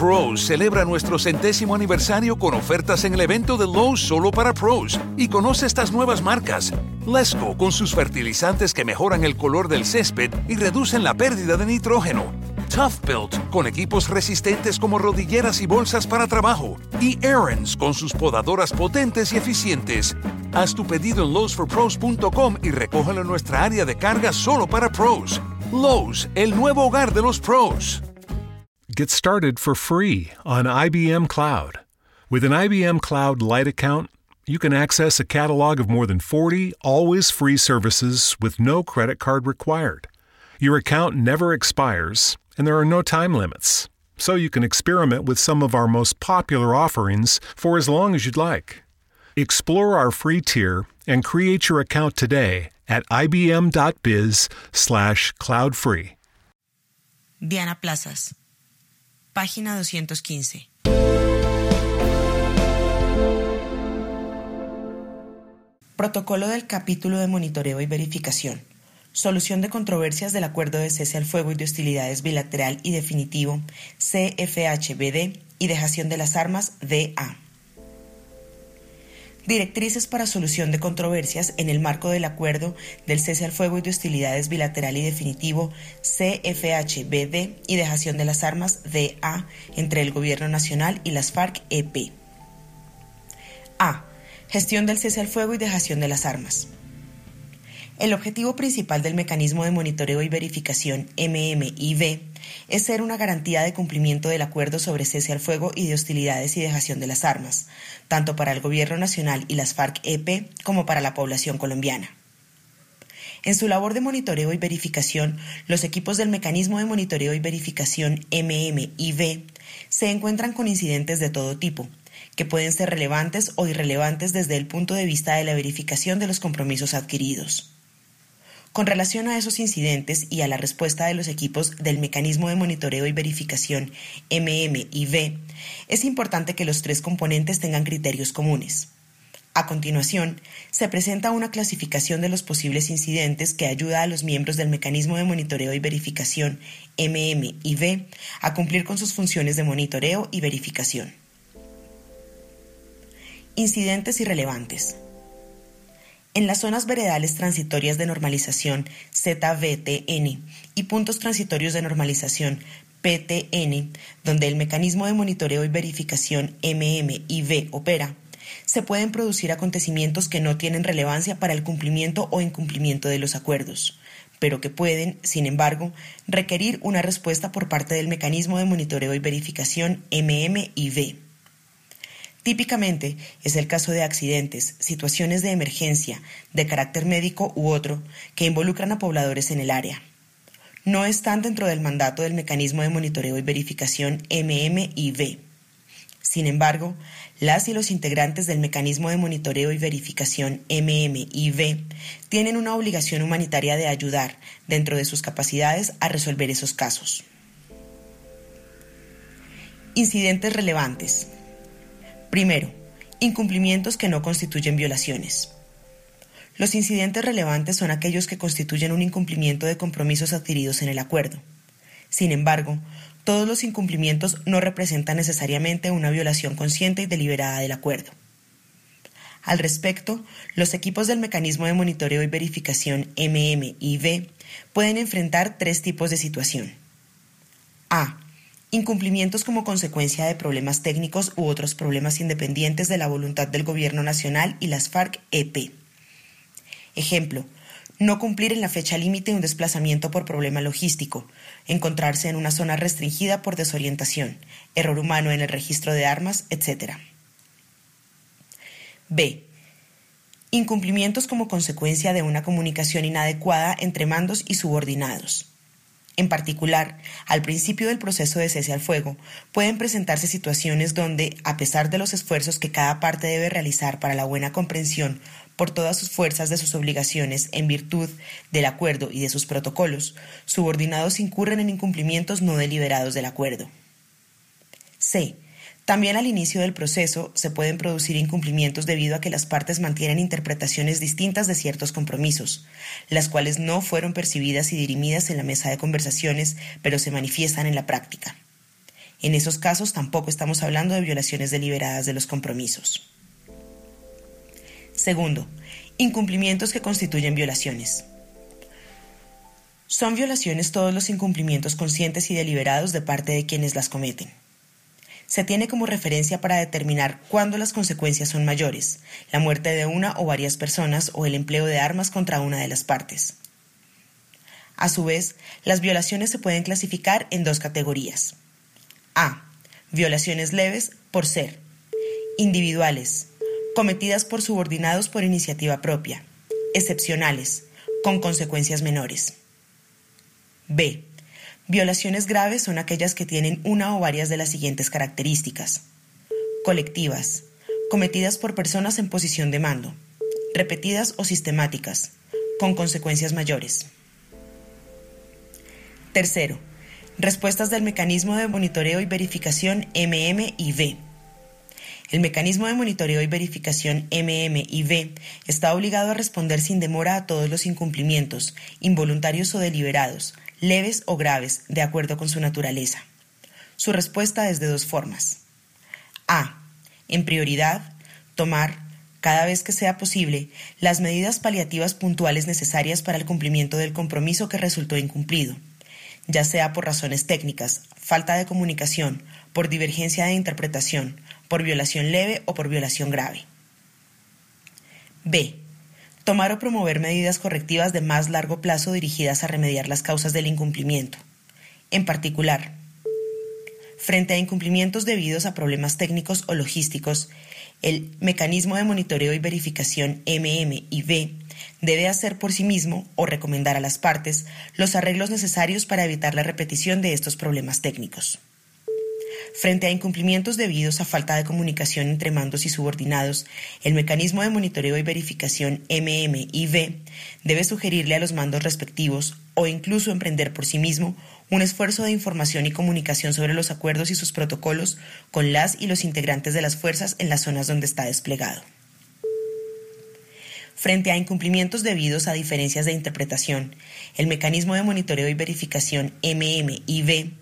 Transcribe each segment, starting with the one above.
Pros celebra nuestro centésimo aniversario con ofertas en el evento de Lowe's solo para pros. Y conoce estas nuevas marcas. Lesco con sus fertilizantes que mejoran el color del césped y reducen la pérdida de nitrógeno. Tough Built con equipos resistentes como rodilleras y bolsas para trabajo. Y Aaron's con sus podadoras potentes y eficientes. Haz tu pedido en lowesforpros.com y recógelo en nuestra área de carga solo para pros. Lowe's, el nuevo hogar de los pros. Get started for free on IBM Cloud. With an IBM Cloud Lite account, you can access a catalog of more than 40 always free services with no credit card required. Your account never expires, and there are no time limits, so you can experiment with some of our most popular offerings for as long as you'd like. Explore our free tier and create your account today at ibm.biz/cloudfree. Diana Plazas, página 215. Protocolo del capítulo de monitoreo y verificación. Solución de controversias del Acuerdo de Cese al Fuego y de Hostilidades Bilateral y Definitivo CFHBD y Dejación de las Armas DA. Directrices para solución de controversias en el marco del Acuerdo del Cese al Fuego y de Hostilidades Bilateral y Definitivo CFHBD y Dejación de las Armas DA entre el Gobierno Nacional y las FARC-EP. A. Gestión del cese al fuego y dejación de las armas. El objetivo principal del mecanismo de monitoreo y verificación MMIV es ser una garantía de cumplimiento del acuerdo sobre cese al fuego y de hostilidades y dejación de las armas, tanto para el gobierno nacional y las FARC-EP como para la población colombiana. En su labor de monitoreo y verificación, los equipos del mecanismo de monitoreo y verificación MMIV se encuentran con incidentes de todo tipo, que pueden ser relevantes o irrelevantes desde el punto de vista de la verificación de los compromisos adquiridos. Con relación a esos incidentes y a la respuesta de los equipos del mecanismo de monitoreo y verificación MMIV, es importante que los tres componentes tengan criterios comunes. A continuación, se presenta una clasificación de los posibles incidentes que ayuda a los miembros del mecanismo de monitoreo y verificación MMIV a cumplir con sus funciones de monitoreo y verificación. Incidentes irrelevantes. En las zonas veredales transitorias de normalización ZVTN y puntos transitorios de normalización PTN, donde el mecanismo de monitoreo y verificación MMIV opera, se pueden producir acontecimientos que no tienen relevancia para el cumplimiento o incumplimiento de los acuerdos, pero que pueden, sin embargo, requerir una respuesta por parte del mecanismo de monitoreo y verificación MMIV. Típicamente es el caso de accidentes, situaciones de emergencia, de carácter médico u otro, que involucran a pobladores en el área. No están dentro del mandato del mecanismo de monitoreo y verificación MMIV. Sin embargo, las y los integrantes del mecanismo de monitoreo y verificación MMIV tienen una obligación humanitaria de ayudar, dentro de sus capacidades, a resolver esos casos. Incidentes relevantes. Primero, incumplimientos que no constituyen violaciones. Los incidentes relevantes son aquellos que constituyen un incumplimiento de compromisos adquiridos en el acuerdo. Sin embargo, todos los incumplimientos no representan necesariamente una violación consciente y deliberada del acuerdo. Al respecto, los equipos del mecanismo de monitoreo y verificación MMIV pueden enfrentar tres tipos de situación. A incumplimientos como consecuencia de problemas técnicos u otros problemas independientes de la voluntad del Gobierno Nacional y las FARC-EP. Ejemplo, no cumplir en la fecha límite un desplazamiento por problema logístico, encontrarse en una zona restringida por desorientación, error humano en el registro de armas, etc. B. Incumplimientos como consecuencia de una comunicación inadecuada entre mandos y subordinados. En particular, al principio del proceso de cese al fuego, pueden presentarse situaciones donde, a pesar de los esfuerzos que cada parte debe realizar para la buena comprensión por todas sus fuerzas de sus obligaciones en virtud del acuerdo y de sus protocolos, subordinados incurren en incumplimientos no deliberados del acuerdo. C. También al inicio del proceso se pueden producir incumplimientos debido a que las partes mantienen interpretaciones distintas de ciertos compromisos, las cuales no fueron percibidas y dirimidas en la mesa de conversaciones, pero se manifiestan en la práctica. En esos casos tampoco estamos hablando de violaciones deliberadas de los compromisos. Segundo, incumplimientos que constituyen violaciones. Son violaciones todos los incumplimientos conscientes y deliberados de parte de quienes las cometen. Se tiene como referencia para determinar cuándo las consecuencias son mayores, la muerte de una o varias personas o el empleo de armas contra una de las partes. A su vez, las violaciones se pueden clasificar en dos categorías. A. Violaciones leves por ser. Individuales. Cometidas por subordinados por iniciativa propia. Excepcionales. Con consecuencias menores. B. Violaciones graves son aquellas que tienen una o varias de las siguientes características. Colectivas, cometidas por personas en posición de mando, repetidas o sistemáticas, con consecuencias mayores. Tercero, respuestas del mecanismo de monitoreo y verificación MMIV. El mecanismo de monitoreo y verificación MMIV está obligado a responder sin demora a todos los incumplimientos, involuntarios o deliberados, leves o graves, de acuerdo con su naturaleza. Su respuesta es de dos formas. A. En prioridad, tomar, cada vez que sea posible, las medidas paliativas puntuales necesarias para el cumplimiento del compromiso que resultó incumplido, ya sea por razones técnicas, falta de comunicación, por divergencia de interpretación, por violación leve o por violación grave. B tomar o promover medidas correctivas de más largo plazo dirigidas a remediar las causas del incumplimiento. En particular, frente a incumplimientos debidos a problemas técnicos o logísticos, el mecanismo de monitoreo y verificación MMIV debe hacer por sí mismo o recomendar a las partes los arreglos necesarios para evitar la repetición de estos problemas técnicos. Frente a incumplimientos debidos a falta de comunicación entre mandos y subordinados, el mecanismo de monitoreo y verificación MMIV debe sugerirle a los mandos respectivos o incluso emprender por sí mismo un esfuerzo de información y comunicación sobre los acuerdos y sus protocolos con las y los integrantes de las fuerzas en las zonas donde está desplegado. Frente a incumplimientos debidos a diferencias de interpretación, el mecanismo de monitoreo y verificación MMIV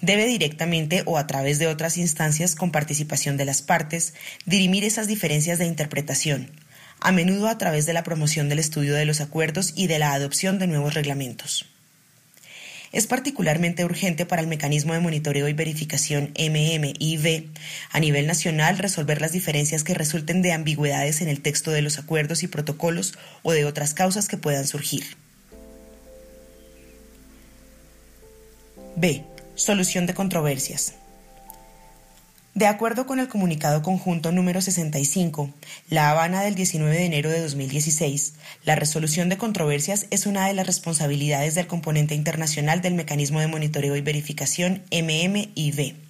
debe directamente o a través de otras instancias con participación de las partes dirimir esas diferencias de interpretación, a menudo a través de la promoción del estudio de los acuerdos y de la adopción de nuevos reglamentos. Es particularmente urgente para el mecanismo de monitoreo y verificación MMIV a nivel nacional resolver las diferencias que resulten de ambigüedades en el texto de los acuerdos y protocolos o de otras causas que puedan surgir. B. Solución de controversias. De acuerdo con el comunicado conjunto número 65, La Habana del 19 de enero de 2016, la resolución de controversias es una de las responsabilidades del componente internacional del mecanismo de monitoreo y verificación MMIV.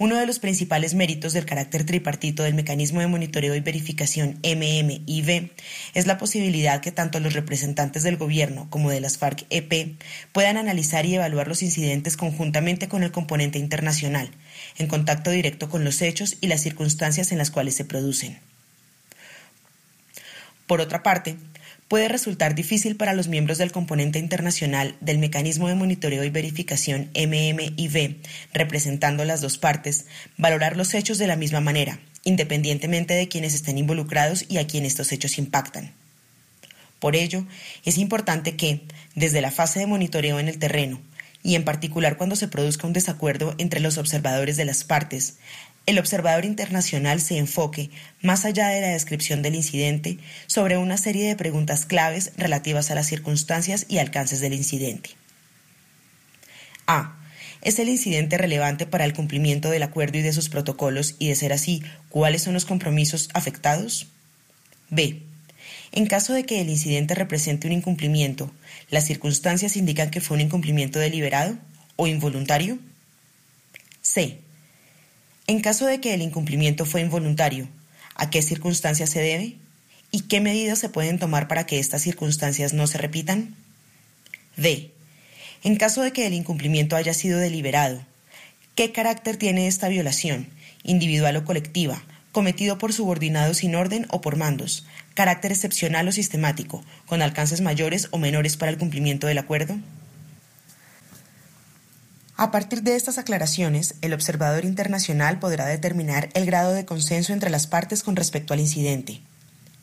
Uno de los principales méritos del carácter tripartito del mecanismo de monitoreo y verificación MMIV es la posibilidad que tanto los representantes del gobierno como de las FARC-EP puedan analizar y evaluar los incidentes conjuntamente con el componente internacional, en contacto directo con los hechos y las circunstancias en las cuales se producen. Por otra parte, puede resultar difícil para los miembros del componente internacional del mecanismo de monitoreo y verificación MMIV, representando las dos partes, valorar los hechos de la misma manera, independientemente de quienes estén involucrados y a quien estos hechos impactan. Por ello, es importante que, desde la fase de monitoreo en el terreno, y en particular cuando se produzca un desacuerdo entre los observadores de las partes, el observador internacional se enfoque, más allá de la descripción del incidente, sobre una serie de preguntas claves relativas a las circunstancias y alcances del incidente. A. ¿Es el incidente relevante para el cumplimiento del acuerdo y de sus protocolos y, de ser así, cuáles son los compromisos afectados? B. En caso de que el incidente represente un incumplimiento, ¿las circunstancias indican que fue un incumplimiento deliberado o involuntario? C. En caso de que el incumplimiento fue involuntario, ¿a qué circunstancias se debe? ¿Y qué medidas se pueden tomar para que estas circunstancias no se repitan? D. En caso de que el incumplimiento haya sido deliberado, ¿qué carácter tiene esta violación, individual o colectiva, cometido por subordinados sin orden o por mandos, carácter excepcional o sistemático, con alcances mayores o menores para el cumplimiento del acuerdo? A partir de estas aclaraciones, el observador internacional podrá determinar el grado de consenso entre las partes con respecto al incidente.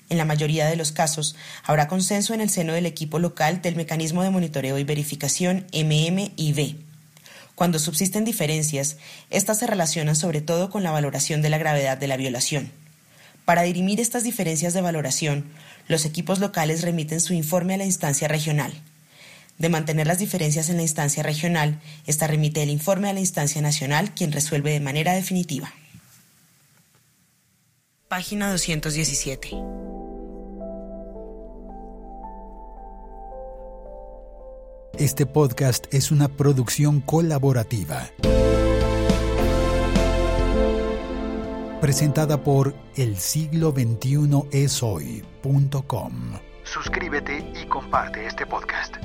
En la mayoría de los casos, habrá consenso en el seno del equipo local del Mecanismo de Monitoreo y Verificación MMIV. Cuando subsisten diferencias, estas se relacionan sobre todo con la valoración de la gravedad de la violación. Para dirimir estas diferencias de valoración, los equipos locales remiten su informe a la instancia regional. De mantener las diferencias en la instancia regional, esta remite el informe a la instancia nacional, quien resuelve de manera definitiva. Página 217. Este podcast es una producción colaborativa. Presentada por el siglo 21 es hoy.com. Suscríbete y comparte este podcast.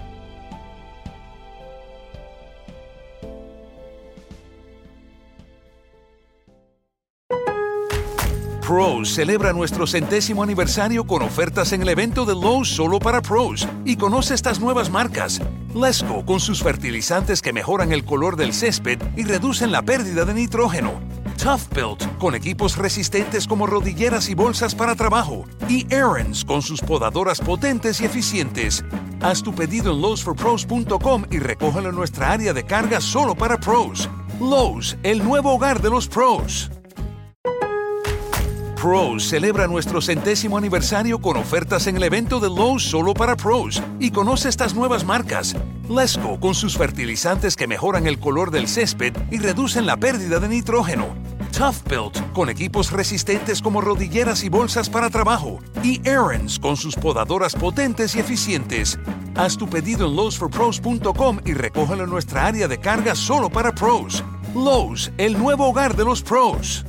Pros celebra nuestro centésimo aniversario con ofertas en el evento de Lowe's solo para pros. Y conoce estas nuevas marcas. Lesco con sus fertilizantes que mejoran el color del césped y reducen la pérdida de nitrógeno. Tough Built con equipos resistentes como rodilleras y bolsas para trabajo. Y Aaron's con sus podadoras potentes y eficientes. Haz tu pedido en lowesforpros.com y recógelo en nuestra área de carga solo para pros. Lowe's, el nuevo hogar de los pros. Pros celebra nuestro centésimo aniversario con ofertas en el evento de Lowe's solo para pros. Y conoce estas nuevas marcas. Lesco con sus fertilizantes que mejoran el color del césped y reducen la pérdida de nitrógeno. Tough Built con equipos resistentes como rodilleras y bolsas para trabajo. Y Aaron's con sus podadoras potentes y eficientes. Haz tu pedido en lowesforpros.com y recógelo en nuestra área de carga solo para pros. Lowe's, el nuevo hogar de los pros.